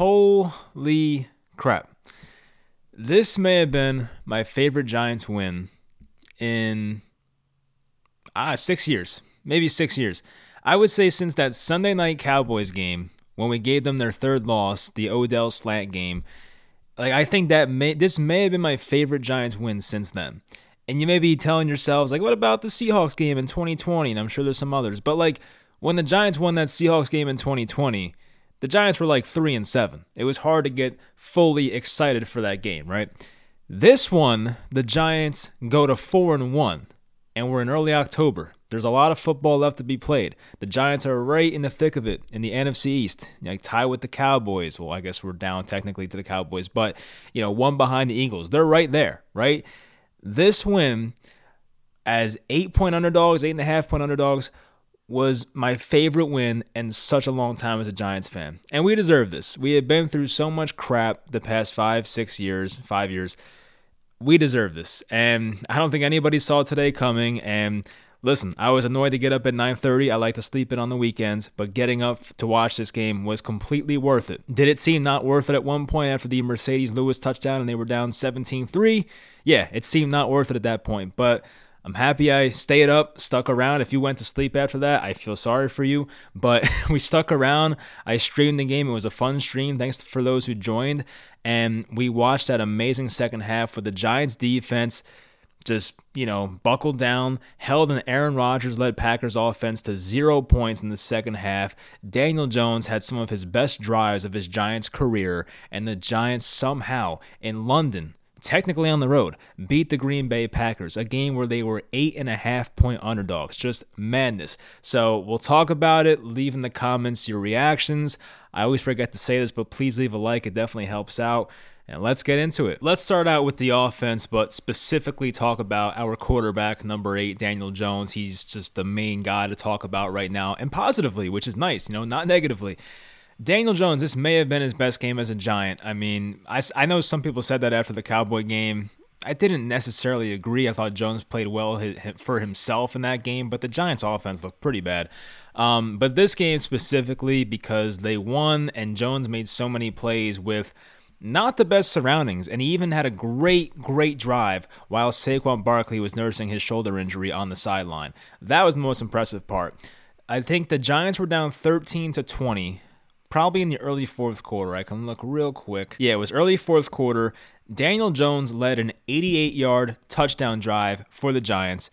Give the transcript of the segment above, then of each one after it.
Holy crap. This may have been my favorite Giants win in ah, six years, maybe six years. I would say since that Sunday night Cowboys game when we gave them their third loss, the Odell slant game. Like I think that may this may have been my favorite Giants win since then. And you may be telling yourselves like, what about the Seahawks game in 2020? And I'm sure there's some others, but like when the Giants won that Seahawks game in 2020, the Giants were like three and seven. It was hard to get fully excited for that game, right? This one, the Giants go to four and one, and we're in early October. There's a lot of football left to be played. The Giants are right in the thick of it in the NFC East, like tie with the Cowboys. Well, I guess we're down technically to the Cowboys, but you know, one behind the Eagles. They're right there, right? This win, as eight point underdogs, eight and a half point underdogs, was my favorite win in such a long time as a Giants fan. And we deserve this. We have been through so much crap the past five, six years, five years. We deserve this. And I don't think anybody saw today coming. And listen, I was annoyed to get up at 9:30. I like to sleep in on the weekends, but getting up to watch this game was completely worth it. Did it seem not worth it at one point after the Marcedes Lewis touchdown and they were down 17-3? Yeah, it seemed not worth it at that point, but I'm happy I stayed up, stuck around. If you went to sleep after that, I feel sorry for you. But we stuck around. I streamed the game. It was a fun stream. Thanks for those who joined. And we watched that amazing second half with the Giants defense just, you know, buckled down, held an Aaron Rodgers led Packers offense to zero points in the second half. Daniel Jones had some of his best drives of his Giants career, and the Giants somehow in London technically on the road, beat the Green Bay Packers, a game where they were eight and a half point underdogs. Just madness. So we'll talk about it. Leave in the comments your reactions. I always forget to say this, but please leave a like. It definitely helps out. And let's get into it. Let's start out with the offense, but specifically talk about our quarterback, number eight, Daniel Jones. He's just the main guy to talk about right now, and positively, which is nice, you know, not negatively. Daniel Jones, this may have been his best game as a Giant. I mean, I, I know some people said that after the Cowboy game. I didn't necessarily agree. I thought Jones played well for himself in that game, but the Giants' offense looked pretty bad. Um, but this game specifically, because they won and Jones made so many plays with not the best surroundings, and he even had a great, great drive while Saquon Barkley was nursing his shoulder injury on the sideline. That was the most impressive part. I think the Giants were down 13 to 20 probably in the early fourth quarter. I can look real quick. Yeah, it was early fourth quarter. Daniel Jones led an 88 yard touchdown drive for the Giants.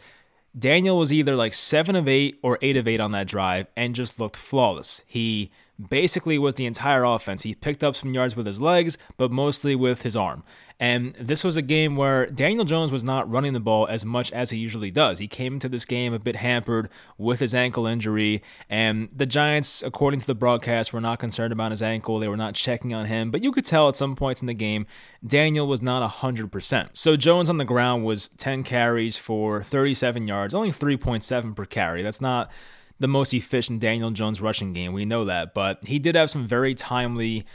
Daniel was either like 7 of 8 or 8 of 8 on that drive and just looked flawless. He basically was the entire offense. He picked up some yards with his legs, but mostly with his arm. And this was a game where Daniel Jones was not running the ball as much as he usually does. He came into this game a bit hampered with his ankle injury, and the Giants, according to the broadcast, were not concerned about his ankle. They were not checking on him, but you could tell at some points in the game, Daniel was not 100%. So Jones on the ground was 10 carries for 37 yards, only 3.7 per carry. That's not the most efficient Daniel Jones rushing game. We know that, but he did have some very timely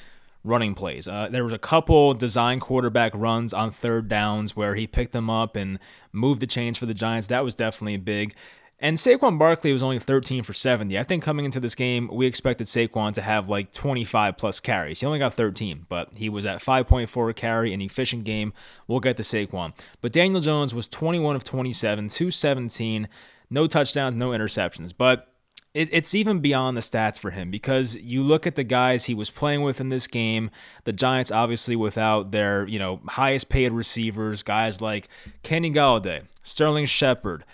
running plays. Uh, there was a couple design quarterback runs on third downs where he picked them up and moved the chains for the Giants. That was definitely big. And Saquon Barkley was only 13 for 70. I think coming into this game, we expected Saquon to have like 25 plus carries. He only got 13, but he was at 5.4 carry, an efficient game. We'll get to Saquon. But Daniel Jones was 21 of 27, 217, no touchdowns, no interceptions. But it, it's even beyond the stats for him because you look at the guys he was playing with in this game. The Giants, obviously, without their you know highest paid receivers, guys like Kenny Golladay, Sterling Shepard,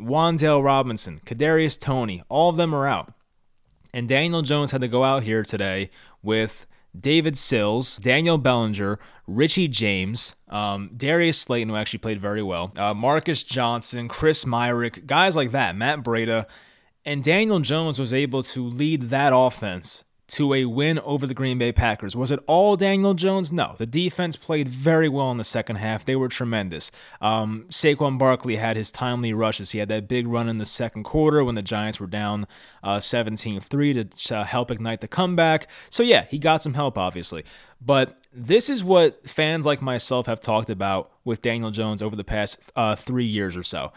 Wan'Dale Robinson, Kadarius Toney, all of them are out. And Daniel Jones had to go out here today with David Sills, Daniel Bellinger, Richie James, um, Darius Slayton, who actually played very well, uh, Marcus Johnson, Chris Myarick, guys like that, Matt Breida. And Daniel Jones was able to lead that offense to a win over the Green Bay Packers. Was it all Daniel Jones? No. The defense played very well in the second half. They were tremendous. Um, Saquon Barkley had his timely rushes. He had that big run in the second quarter when the Giants were down uh, 17 uh, 3 to uh, help ignite the comeback. So, yeah, he got some help, obviously. But this is what fans like myself have talked about with Daniel Jones over the past uh, three years or so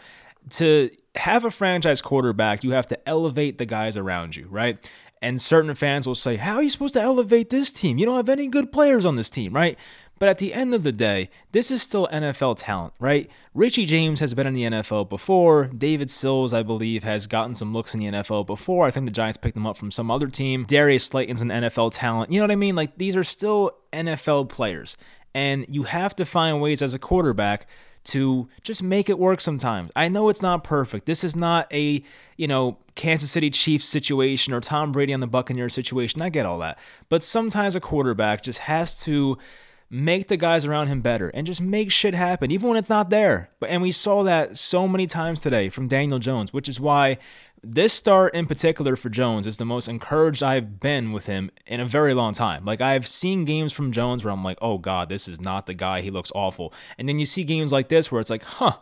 to have a franchise quarterback, you have to elevate the guys around you, right? And certain fans will say, How are you supposed to elevate this team? You don't have any good players on this team, right? But at the end of the day, this is still NFL talent, right? Richie James has been in the NFL before. David Sills, I believe, has gotten some looks in the NFL before. I think the Giants picked him up from some other team. Darius Slayton's an NFL talent. You know what I mean? Like, these are still NFL players. And you have to find ways as a quarterback to just make it work sometimes. I know it's not perfect. This is not a, you know, Kansas City Chiefs situation or Tom Brady on the Buccaneers situation. I get all that. But sometimes a quarterback just has to make the guys around him better and just make shit happen even when it's not there. But and we saw that so many times today from Daniel Jones, which is why this start in particular for Jones is the most encouraged I've been with him in a very long time. Like I've seen games from Jones where I'm like, "Oh god, this is not the guy. He looks awful." And then you see games like this where it's like, "Huh,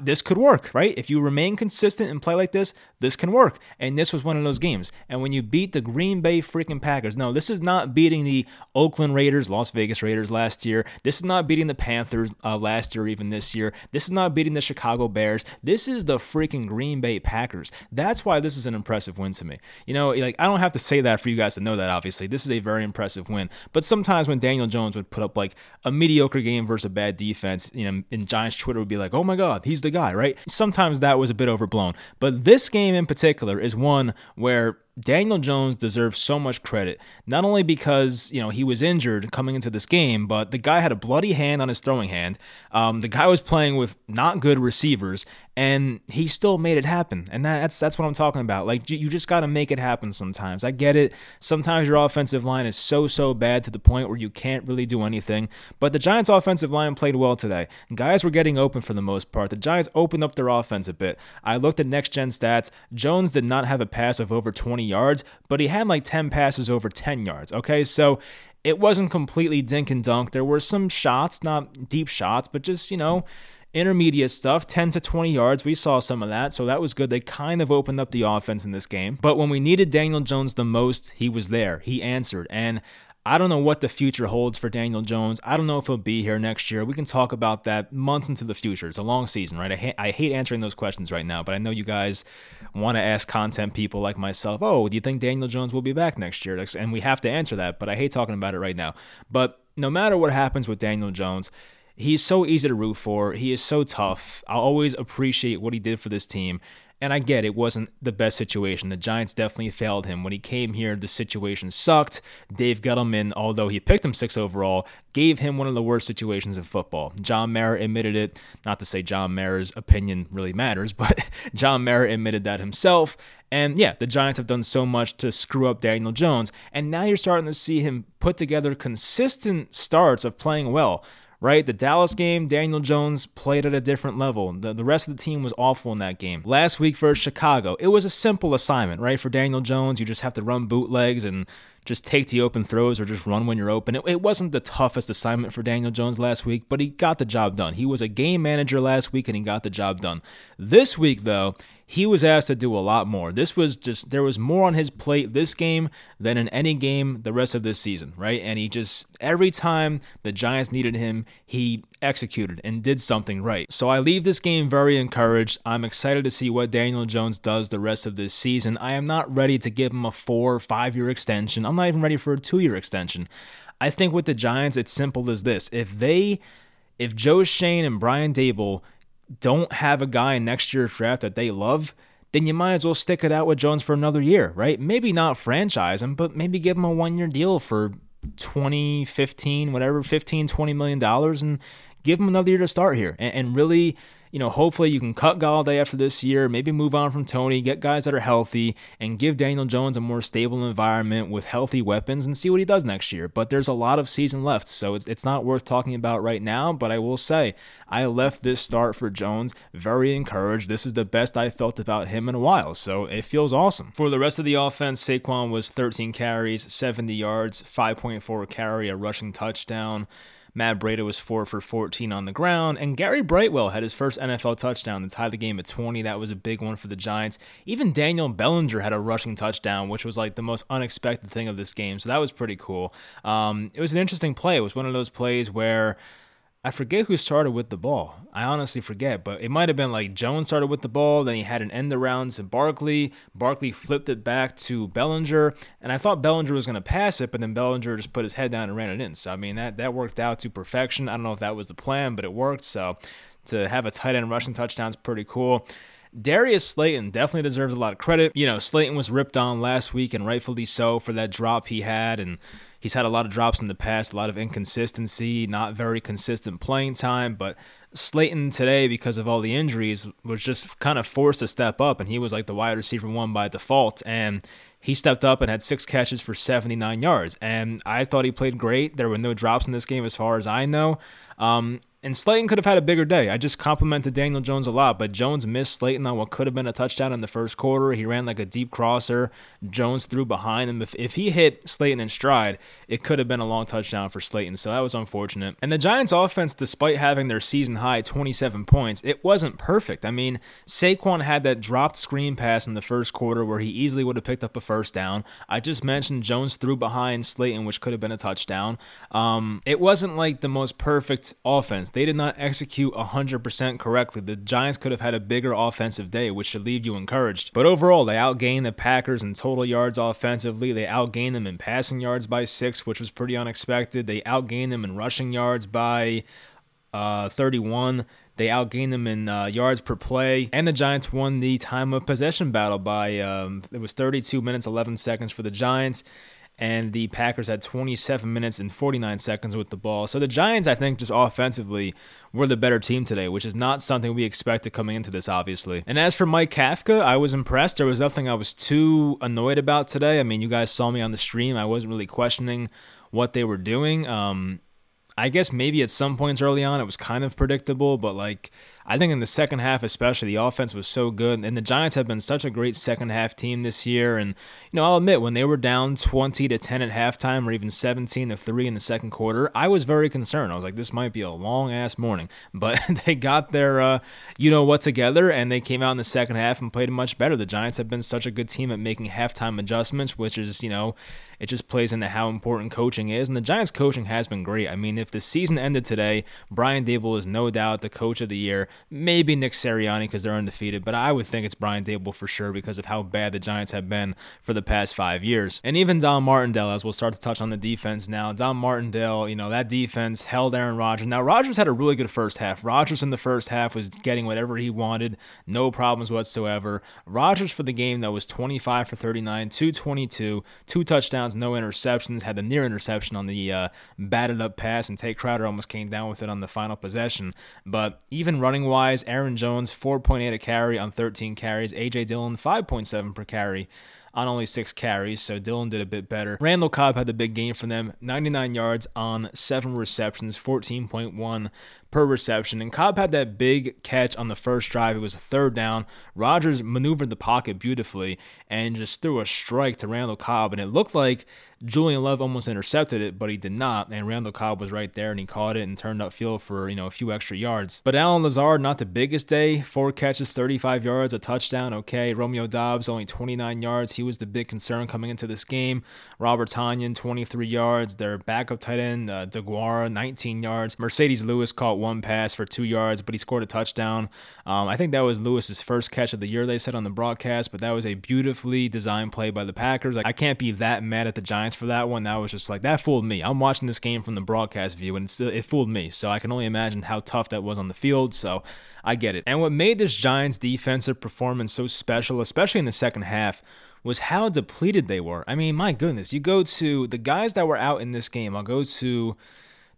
this could work, right? If you remain consistent and play like this, this can work. And this was one of those games. And when you beat the Green Bay freaking Packers, no, this is not beating the Oakland Raiders, Las Vegas Raiders last year. This is not beating the Panthers uh, last year, even this year. This is not beating the Chicago Bears. This is the freaking Green Bay Packers. That's why this is an impressive win to me. You know, like I don't have to say that for you guys to know that, obviously. This is a very impressive win. But sometimes when Daniel Jones would put up like a mediocre game versus a bad defense, you know, and Giants Twitter would be like, oh my God, he's he's the guy, right? Sometimes that was a bit overblown. But this game in particular is one where Daniel Jones deserves so much credit, not only because you know he was injured coming into this game, but the guy had a bloody hand on his throwing hand. Um, the guy was playing with not good receivers, and he still made it happen. And that, that's that's what I'm talking about. Like you, you just got to make it happen sometimes. I get it. Sometimes your offensive line is so so bad to the point where you can't really do anything. But the Giants' offensive line played well today. Guys were getting open for the most part. The Giants opened up their offense a bit. I looked at next gen stats. Jones did not have a pass of over 20 yards, but he had like 10 passes over 10 yards. Okay, so it wasn't completely dink and dunk. There were some shots, not deep shots, but just, you know, intermediate stuff, 10 to 20 yards. We saw some of that, so that was good. They kind of opened up the offense in this game. But when we needed Daniel Jones the most, he was there. He answered. And I don't know what the future holds for Daniel Jones. I don't know if he'll be here next year. We can talk about that months into the future. It's a long season, right? I, ha- I hate answering those questions right now, but I know you guys want to ask content people like myself, oh, do you think Daniel Jones will be back next year? And we have to answer that, but I hate talking about it right now. But no matter what happens with Daniel Jones, he's so easy to root for. He is so tough. I'll always appreciate what he did for this team. And I get it wasn't the best situation. The Giants definitely failed him. When he came here, the situation sucked. Dave Gettleman, although he picked him six overall, gave him one of the worst situations in football. John Mara admitted it. Not to say John Mara's opinion really matters, but John Mara admitted that himself. And yeah, the Giants have done so much to screw up Daniel Jones. And now you're starting to see him put together consistent starts of playing well right? The Dallas game, Daniel Jones played at a different level. The, the rest of the team was awful in that game. Last week versus Chicago, it was a simple assignment, right? For Daniel Jones, you just have to run bootlegs and just take the open throws or just run when you're open. It, it, wasn't the toughest assignment for Daniel Jones last week, but he got the job done. He was a game manager last week and he got the job done. This week, though, he was asked to do a lot more. This was just, there was more on his plate this game than in any game the rest of this season, right? And he just, every time the Giants needed him, he executed and did something right. So I leave this game very encouraged. I'm excited to see what Daniel Jones does the rest of this season. I am not ready to give him a four or five year extension. I'm not even ready for a two year extension. I think with the Giants, it's simple as this. If they, if Joe Schoen and Brian Daboll don't have a guy in next year's draft that they love, then you might as well stick it out with Jones for another year, right? Maybe not franchise him, but maybe give him a one year deal for 20, 15, whatever, 15, 20 million dollars and give him another year to start here and, and really you know, hopefully you can cut Golladay after this year, maybe move on from Toney, get guys that are healthy, and give Daniel Jones a more stable environment with healthy weapons and see what he does next year. But there's a lot of season left, so it's, it's not worth talking about right now. But I will say, I left this start for Jones very encouraged. This is the best I felt about him in a while, so it feels awesome. For the rest of the offense, Saquon was 13 carries, 70 yards, 5.4 carry, a rushing touchdown. Matt Breida was 4 for 14 on the ground, and Gary Brightwell had his first NFL touchdown to tie the game at 20. That was a big one for the Giants. Even Daniel Bellinger had a rushing touchdown, which was like the most unexpected thing of this game. So that was pretty cool. Um, it was an interesting play. It was one of those plays where I forget who started with the ball. I honestly forget, but it might have been like Jones started with the ball, then he had an end around to Barkley. Barkley flipped it back to Bellinger, and I thought Bellinger was going to pass it, but then Bellinger just put his head down and ran it in. So I mean that that worked out to perfection. I don't know if that was the plan, but it worked. So to have a tight end rushing touchdown is pretty cool. Darius Slayton definitely deserves a lot of credit. You know, Slayton was ripped on last week, and rightfully so for that drop he had, and he's had a lot of drops in the past, a lot of inconsistency, not very consistent playing time, but Slayton today, because of all the injuries, was just kind of forced to step up, and he was like the wide receiver one by default. And he stepped up and had six catches for 79 yards. And I thought he played great. There were no drops in this game, as far as I know. Um, and Slayton could have had a bigger day. I just complimented Daniel Jones a lot, but Jones missed Slayton on what could have been a touchdown in the first quarter. He ran like a deep crosser. Jones threw behind him. If, if he hit Slayton in stride, it could have been a long touchdown for Slayton, so that was unfortunate. And the Giants' offense, despite having their season high 27 points, it wasn't perfect. I mean, Saquon had that dropped screen pass in the first quarter where he easily would have picked up a first down. I just mentioned Jones threw behind Slayton, which could have been a touchdown. Um, it wasn't like the most perfect offense They did not execute 100% correctly. The Giants could have had a bigger offensive day, which should leave you encouraged. But overall, they outgained the Packers in total yards offensively. They outgained them in passing yards by six, which was pretty unexpected. They outgained them in rushing yards by uh, 31. They outgained them in uh, yards per play, and the Giants won the time of possession battle by um, it was 32 minutes 11 seconds for the Giants, and the Packers had 27 minutes and 49 seconds with the ball. So the Giants, I think, just offensively were the better team today, which is not something we expected coming into this, obviously. And as for Mike Kafka, I was impressed. There was nothing I was too annoyed about today. I mean, you guys saw me on the stream. I wasn't really questioning what they were doing. Um, I guess maybe at some points early on it was kind of predictable, but like I think in the second half, especially, the offense was so good. And the Giants have been such a great second half team this year. And, you know, I'll admit, when they were down 20 to 10 at halftime or even 17 to 3 in the second quarter, I was very concerned. I was like, this might be a long ass morning. But they got their, uh, you know what, together and they came out in the second half and played much better. The Giants have been such a good team at making halftime adjustments, which is, you know, it just plays into how important coaching is. And the Giants' coaching has been great. I mean, if the season ended today, Brian Daboll is no doubt the coach of the year. Maybe Nick Sirianni because they're undefeated, but I would think it's Brian Daboll for sure because of how bad the Giants have been for the past five years. And even Don Martindale, as we'll start to touch on the defense now. Don Martindale, you know, that defense held Aaron Rodgers. Now, Rodgers had a really good first half. Rodgers in the first half was getting whatever he wanted, no problems whatsoever. Rodgers for the game, though, was 25 for 39, 222, two touchdowns, no interceptions, had the near interception on the uh, batted up pass, and Tae Crowder almost came down with it on the final possession. But even running wise, Aaron Jones, 4.8 a carry on 13 carries, A.J. Dillon, 5.7 per carry on only six carries, so Dillon did a bit better. Randall Cobb had the big game for them 99 yards on seven receptions, 14.1 per reception. And Cobb had that big catch on the first drive. It was a third down. Rodgers maneuvered the pocket beautifully and just threw a strike to Randall Cobb, and it looked like Julian Love almost intercepted it, but he did not. And Randall Cobb was right there and he caught it and turned upfield for, you know, a few extra yards. But Allen Lazard, not the biggest day. Four catches, 35 yards, a touchdown. Okay. Romeo Doubs, only 29 yards. He was the big concern coming into this game. Robert Tonyan, 23 yards. Their backup tight end, uh, DeGuara, 19 yards. Marcedes Lewis caught one pass for two yards, but he scored a touchdown. Um, I think that was Lewis's first catch of the year, they said on the broadcast, but that was a beautifully designed play by the Packers. Like, I can't be that mad at the Giants Giants for that one. That was just like that fooled me. I'm watching this game from the broadcast view, and it fooled me. So I can only imagine how tough that was on the field. So I get it. And what made this Giants defensive performance so special, especially in the second half, was how depleted they were. I mean, my goodness, you go to the guys that were out in this game. I'll go to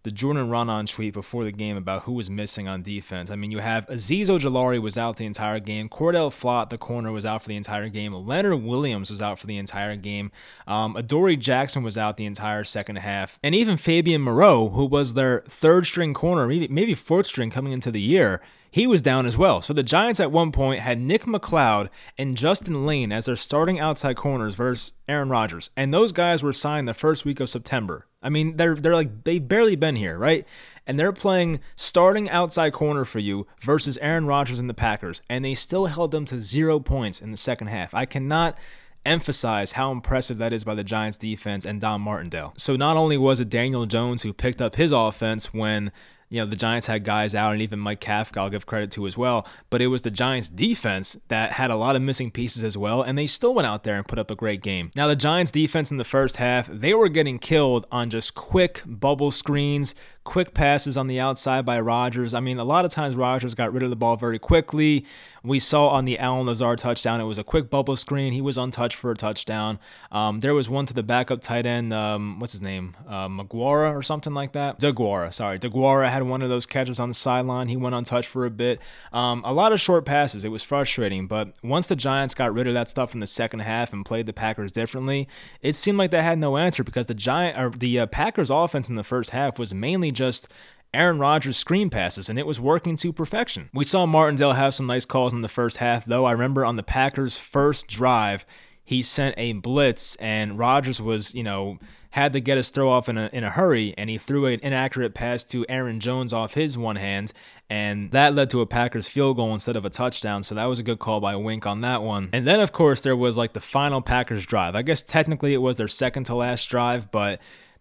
the Jordan Raanan tweet before the game about who was missing on defense. I mean, you have Azeez Ojulari was out the entire game. Cor'Dale Flott, the corner, was out for the entire game. Leonard Williams was out for the entire game. Um, Adoree Jackson was out the entire second half. And even Fabian Moreau, who was their third string corner, maybe, maybe fourth string coming into the year, he was down as well. So the Giants at one point had Nick McCloud and Justin Layne as their starting outside corners versus Aaron Rodgers. And those guys were signed the first week of September. I mean, they're they're like they've barely been here, right? And they're playing starting outside corner for you versus Aaron Rodgers and the Packers, and they still held them to zero points in the second half. I cannot emphasize how impressive that is by the Giants defense and Don Martindale. So not only was it Daniel Jones who picked up his offense when you know, the Giants had guys out, and even Mike Kafka, I'll give credit to as well. But it was the Giants defense that had a lot of missing pieces as well, and they still went out there and put up a great game. Now, the Giants defense in the first half, they were getting killed on just quick bubble screens, quick passes on the outside by Rodgers. I mean, a lot of times Rodgers got rid of the ball very quickly. We saw on the Allen Lazard touchdown, it was a quick bubble screen. He was untouched for a touchdown. Um, there was one to the backup tight end. Um, what's his name? Uh, Maguire or something like that. Deguara, sorry. Deguara had one of those catches on the sideline. He went untouched for a bit. Um, a lot of short passes. It was frustrating. But once the Giants got rid of that stuff in the second half and played the Packers differently, it seemed like they had no answer because the Giant or the uh, Packers offense in the first half was mainly just Aaron Rodgers' screen passes, and it was working to perfection. We saw Martindale have some nice calls in the first half, though. I remember on the Packers' first drive, he sent a blitz, and Rodgers was, you know, had to get his throw off in a, in a hurry, and he threw an inaccurate pass to Aaron Jones off his one hand, and that led to a Packers field goal instead of a touchdown. So that was a good call by Wink on that one. And then, of course, there was like the final Packers drive. I guess technically it was their second to last drive, but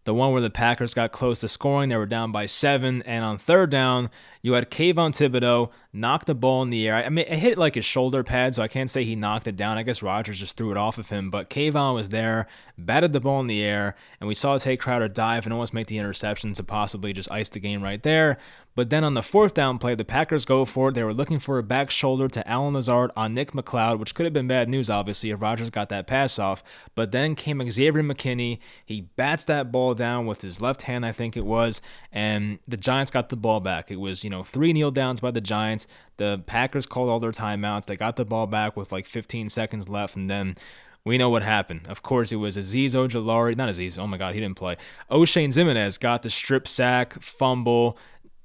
the one where the Packers got close to scoring, they were down by seven. And on third down, you had Kayvon Thibodeaux knock the ball in the air. I mean, it hit like his shoulder pad, so I can't say he knocked it down. I guess Rodgers just threw it off of him. But Kayvon was there, batted the ball in the air, and we saw Tae Crowder dive and almost make the interception to possibly just ice the game right there. But then on the fourth down play, the Packers go for it. They were looking for a back shoulder to Allen Lazard on Nick McCloud, which could have been bad news, obviously, if Rodgers got that pass off. But then came Xavier McKinney. He bats that ball down with his left hand, I think it was, and the Giants got the ball back. It was, you know, three kneel downs by the Giants. The Packers called all their timeouts. They got the ball back with like 15 seconds left, and then we know what happened. Of course, it was Azeez Ojulari, not Azeez. Oh my God, he didn't play. Oshane Ximines got the strip sack, fumble.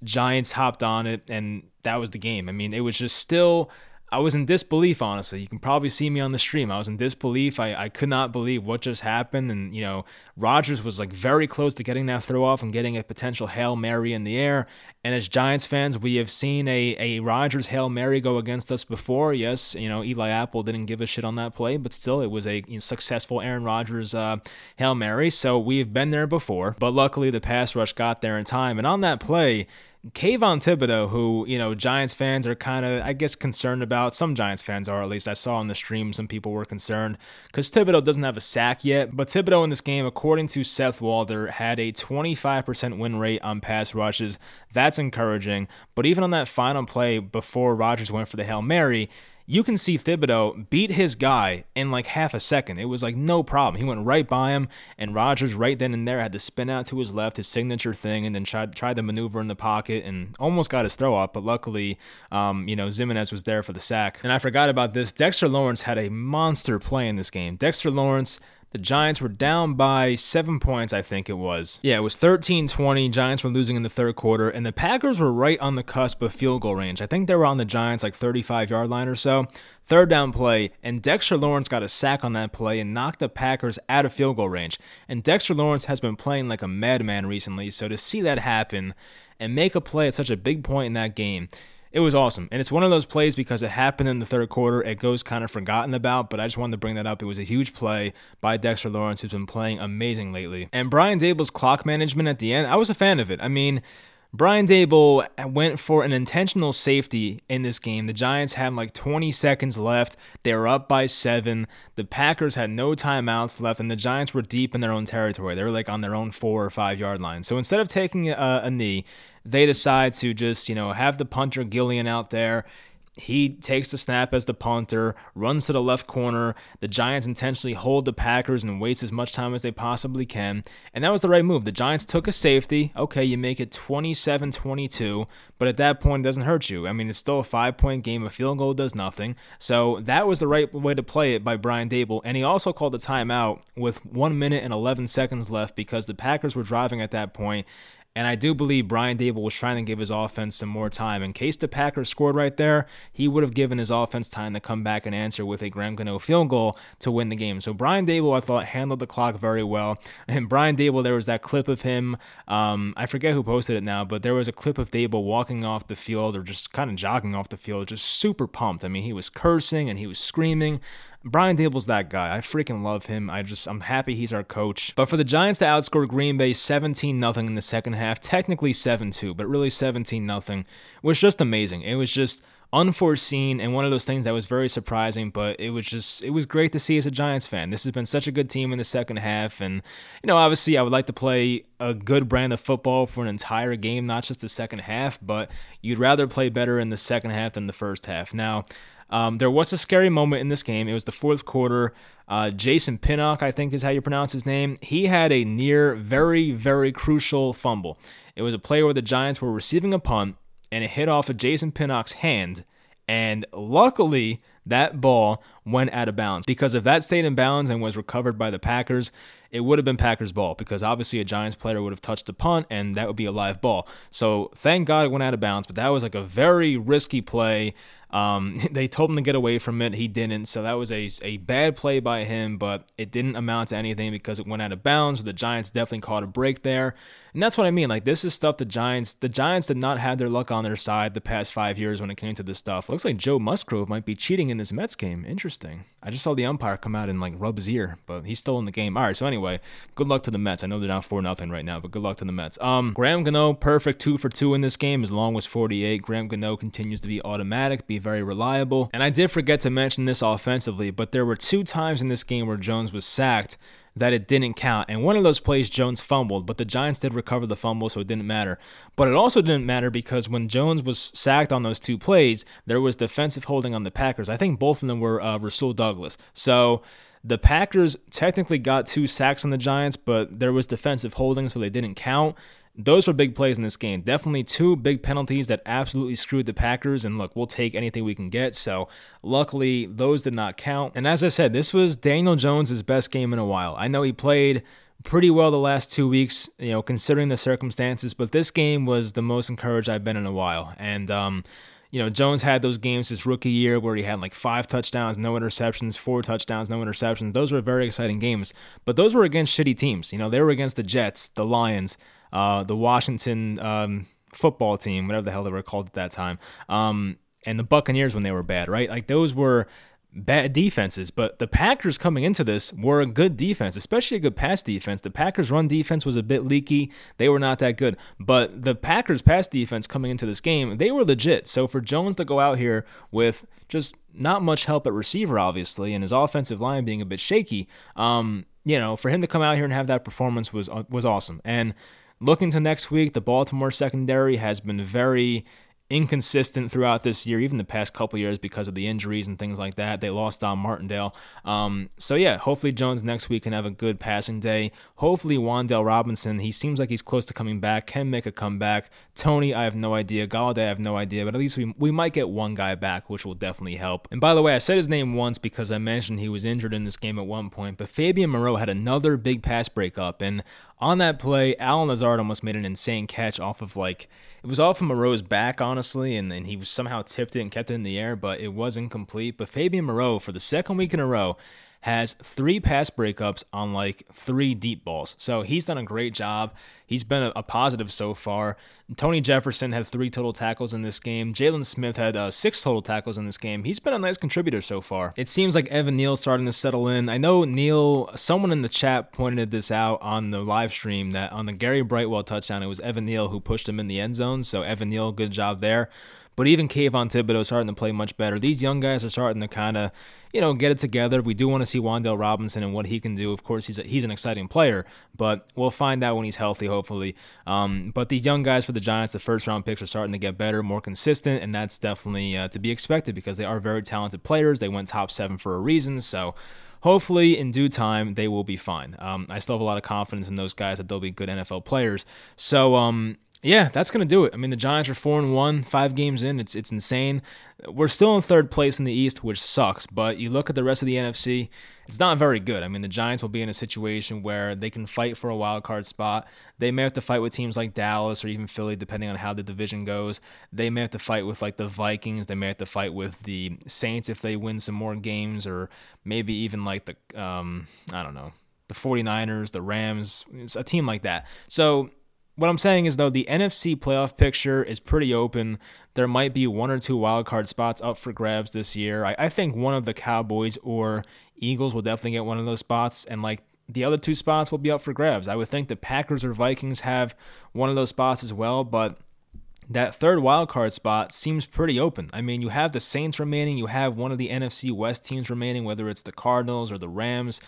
Giants hopped on it, and that was the game. I mean, it was just still. I was in disbelief, honestly. You can probably see me on the stream. I was in disbelief. I, I could not believe what just happened. And, you know, Rodgers was like very close to getting that throw off and getting a potential Hail Mary in the air. And as Giants fans, we have seen a, a Rodgers Hail Mary go against us before. Yes, you know, Eli Apple didn't give a shit on that play, but still, it was a you know, successful Aaron Rodgers uh, Hail Mary. So we've been there before. But luckily, the pass rush got there in time. And on that play, Kayvon Thibodeaux, who, you know, Giants fans are kind of, I guess, concerned about. Some Giants fans are, at least. I saw on the stream some people were concerned because Thibodeaux doesn't have a sack yet. But Thibodeaux in this game, according to Seth Walder, had a 25% win rate on pass rushes. That's encouraging. But even on that final play before Rodgers went for the Hail Mary, you can see Thibodeaux beat his guy in like half a second. It was like no problem. He went right by him, and Rodgers right then and there had to spin out to his left, his signature thing, and then tried tried to maneuver in the pocket and almost got his throw up. But luckily, um, you know, Ximines was there for the sack. And I forgot about this. Dexter Lawrence had a monster play in this game. Dexter Lawrence the Giants were down by seven points, I think it was. Yeah, it was 13 20. Giants were losing in the third quarter, and the Packers were right on the cusp of field goal range. I think they were on the Giants like 35 yard line or so. Third down play, and Dexter Lawrence got a sack on that play and knocked the Packers out of field goal range. And Dexter Lawrence has been playing like a madman recently, so to see that happen and make a play at such a big point in that game, it was awesome. And it's one of those plays because it happened in the third quarter. It goes kind of forgotten about, but I just wanted to bring that up. It was a huge play by Dexter Lawrence, who's been playing amazing lately. And Brian Daboll's clock management at the end, I was a fan of it. I mean, Brian Daboll went for an intentional safety in this game. The Giants had like 20 seconds left. They were up by seven. The Packers had no timeouts left, and the Giants were deep in their own territory. They were like on their own four or five yard line. So instead of taking a, a knee, they decide to just, you know, have the punter Gillan out there. He takes the snap as the punter, runs to the left corner. The Giants intentionally hold the Packers and waste as much time as they possibly can. And that was the right move. The Giants took a safety. Okay, you make it 27 22, but at that point, it doesn't hurt you. I mean, it's still a five point game. A field goal does nothing. So that was the right way to play it by Brian Daboll. And he also called a timeout with one minute and 11 seconds left because the Packers were driving at that point and I do believe Brian Daboll was trying to give his offense some more time. In case the Packers scored right there, he would have given his offense time to come back and answer with a Graham Gano field goal to win the game. So Brian Daboll, I thought, handled the clock very well. And Brian Daboll, there was that clip of him. Um, I forget who posted it now, but there was a clip of Dable walking off the field or just kind of jogging off the field, just super pumped. I mean, he was cursing and he was screaming. Brian Daboll's that guy. I freaking love him. I just I'm happy he's our coach. But for the Giants to outscore Green Bay 17 nothing in the second half, technically 7-2, but really 17 nothing was just amazing. It was just unforeseen and one of those things that was very surprising, but it was just it was great to see as a Giants fan. This has been such a good team in the second half and you know, obviously I would like to play a good brand of football for an entire game, not just the second half, but you'd rather play better in the second half than the first half. Now, um, there was a scary moment in this game. It was the fourth quarter. Uh, Jason Pinnock, I think is how you pronounce his name. He had a near very, very crucial fumble. It was a play where the Giants were receiving a punt and it hit off of Jason Pinnock's hand. And luckily, that ball went out of bounds because if that stayed in bounds and was recovered by the Packers, it would have been Packers ball because obviously a Giants player would have touched the punt and that would be a live ball. So thank God it went out of bounds, but that was like a very risky play. Um, they told him to get away from it. He didn't. So that was a, a bad play by him, but it didn't amount to anything because it went out of bounds. The Giants definitely caught a break there. And that's what I mean. Like this is stuff the Giants the Giants did not have their luck on their side the past five years when it came to this stuff. Looks like Joe Musgrove might be cheating in this Mets game. Interesting. I just saw the umpire come out and like rub his ear, but he's still in the game. All right, so anyway, good luck to the Mets. I know they're down four nothing right now, but good luck to the Mets. Um Graham Gano, perfect two for two in this game, as long as 48. Graham Gano continues to be automatic, be very reliable. And I did forget to mention this offensively, but there were two times in this game where Jones was sacked that it didn't count. And one of those plays, Jones fumbled, but the Giants did recover the fumble, so it didn't matter. But it also didn't matter because when Jones was sacked on those two plays, there was defensive holding on the Packers. I think both of them were uh, Rasul Douglas. So the Packers technically got two sacks on the Giants, but there was defensive holding, so they didn't count. Those were big plays in this game. Definitely two big penalties that absolutely screwed the Packers. And look, we'll take anything we can get. So luckily, those did not count. And as I said, this was Daniel Jones' best game in a while. I know he played pretty well the last two weeks, you know, considering the circumstances, but this game was the most encouraged I've been in a while. And, um, you know, Jones had those games his rookie year where he had like five touchdowns, no interceptions, four touchdowns, no interceptions. Those were very exciting games, but those were against shitty teams. You know, they were against the Jets, the Lions, uh, the Washington um, football team, whatever the hell they were called at that time, um, and the Buccaneers when they were bad, right? Like those were bad defenses, but the Packers coming into this were a good defense, especially a good pass defense. The Packers' run defense was a bit leaky. They were not that good. But the Packers' pass defense coming into this game, they were legit. So for Jones to go out here with just not much help at receiver, obviously, and his offensive line being a bit shaky, um, you know, for him to come out here and have that performance was was awesome. And Looking to next week, the Baltimore secondary has been very inconsistent throughout this year, even the past couple years because of the injuries and things like that. They lost Don Martindale. Um, so yeah, hopefully Jones next week can have a good passing day. Hopefully Wan'Dale Robinson, he seems like he's close to coming back, can make a comeback. Toney, I have no idea. Golladay, I have no idea, but at least we, we might get one guy back, which will definitely help. And by the way, I said his name once because I mentioned he was injured in this game at one point, but Fabian Moreau had another big pass breakup, and on that play, Allen Lazard almost made an insane catch off of like it was off of Moreau's back, honestly, and, and he somehow tipped it and kept it in the air, but it was incomplete. But Fabian Moreau, for the second week in a row, has three pass breakups on like three deep balls. So he's done a great job. He's been a, a positive so far. Tony Jefferson had three total tackles in this game. Jaylon Smith had uh, six total tackles in this game. He's been a nice contributor so far. It seems like Evan Neal's starting to settle in. I know Neal, someone in the chat pointed this out on the live stream that on the Gary Brightwell touchdown, it was Evan Neal who pushed him in the end zone. So Evan Neal, good job there. But even Kayvon Thibodeaux starting to play much better. These young guys are starting to kind of, you know, get it together. We do want to see Wan'Dale Robinson and what he can do. Of course, he's a, he's an exciting player, but we'll find out when he's healthy, hopefully. Um, but these young guys for the Giants, the first round picks, are starting to get better, more consistent, and that's definitely uh, to be expected because they are very talented players. They went top seven for a reason, so hopefully in due time they will be fine. Um, I still have a lot of confidence in those guys that they'll be good NFL players. So um, yeah, that's gonna do it. I mean, the Giants are four and one, five games in. It's it's insane. We're still in third place in the East, which sucks. But you look at the rest of the NFC, it's not very good. I mean, the Giants will be in a situation where they can fight for a wild card spot. They may have to fight with teams like Dallas or even Philly, depending on how the division goes. They may have to fight with like the Vikings. They may have to fight with the Saints if they win some more games, or maybe even like the um, I don't know, the 49ers, the Rams, a team like that. So what I'm saying is though the NFC playoff picture is pretty open. There might be one or two wild card spots up for grabs this year. I, I think one of the Cowboys or Eagles will definitely get one of those spots, and like the other two spots will be up for grabs. I would think the Packers or Vikings have one of those spots as well, but that third wild card spot seems pretty open. I mean, you have the Saints remaining, you have one of the NFC West teams remaining, whether it's the Cardinals or the Rams.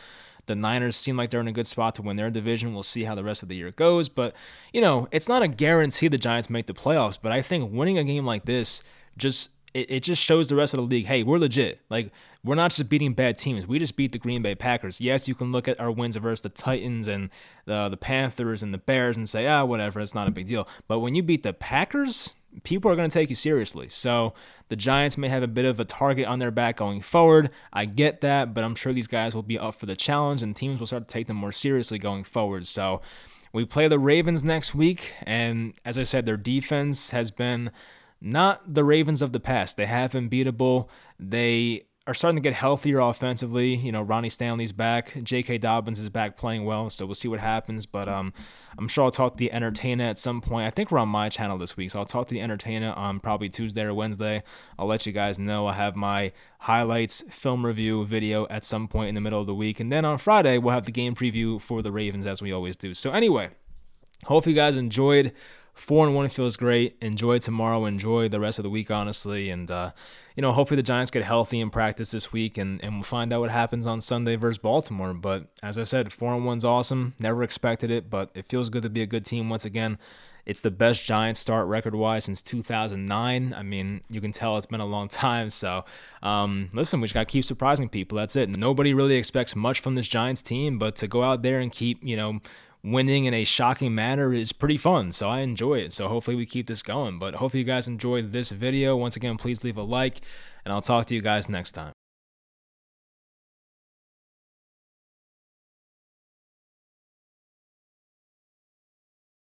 The Niners seem like they're in a good spot to win their division. We'll see how the rest of the year goes. But, you know, it's not a guarantee the Giants make the playoffs. But I think winning a game like this just it, it just shows the rest of the league, hey, we're legit. Like we're not just beating bad teams. We just beat the Green Bay Packers. Yes, you can look at our wins versus the Titans and the the Panthers and the Bears and say, ah, whatever, it's not a big deal. But when you beat the Packers, people are going to take you seriously. So the Giants may have a bit of a target on their back going forward. I get that, but I'm sure these guys will be up for the challenge and teams will start to take them more seriously going forward. So we play the Ravens next week, and as I said, their defense has been not the Ravens of the past. They have been beatable. They are starting to get healthier offensively. You know, Ronnie Stanley's back. J.K. Dobbins is back playing well, so we'll see what happens. But um, I'm sure I'll talk to the entertainer at some point. I think we're on my channel this week, so I'll talk to the entertainer on probably Tuesday or Wednesday. I'll let you guys know. I have my highlights film review video at some point in the middle of the week. And then on Friday, we'll have the game preview for the Ravens as we always do. So, anyway, hope you guys enjoyed four and one feels great. Enjoy tomorrow. Enjoy the rest of the week, honestly. And, uh, you know, hopefully the Giants get healthy in practice this week and, and we'll find out what happens on Sunday versus Baltimore. But as I said, four and one's awesome. Never expected it, but it feels good to be a good team once again. It's the best Giants start record wise since 2009. I mean, you can tell it's been a long time. So, um, listen, we just got to keep surprising people. That's it. Nobody really expects much from this Giants team, but to go out there and keep, you know, winning in a shocking manner is pretty fun. So I enjoy it. So hopefully we keep this going. But hopefully you guys enjoyed this video. Once again, please leave a like, and I'll talk to you guys next time.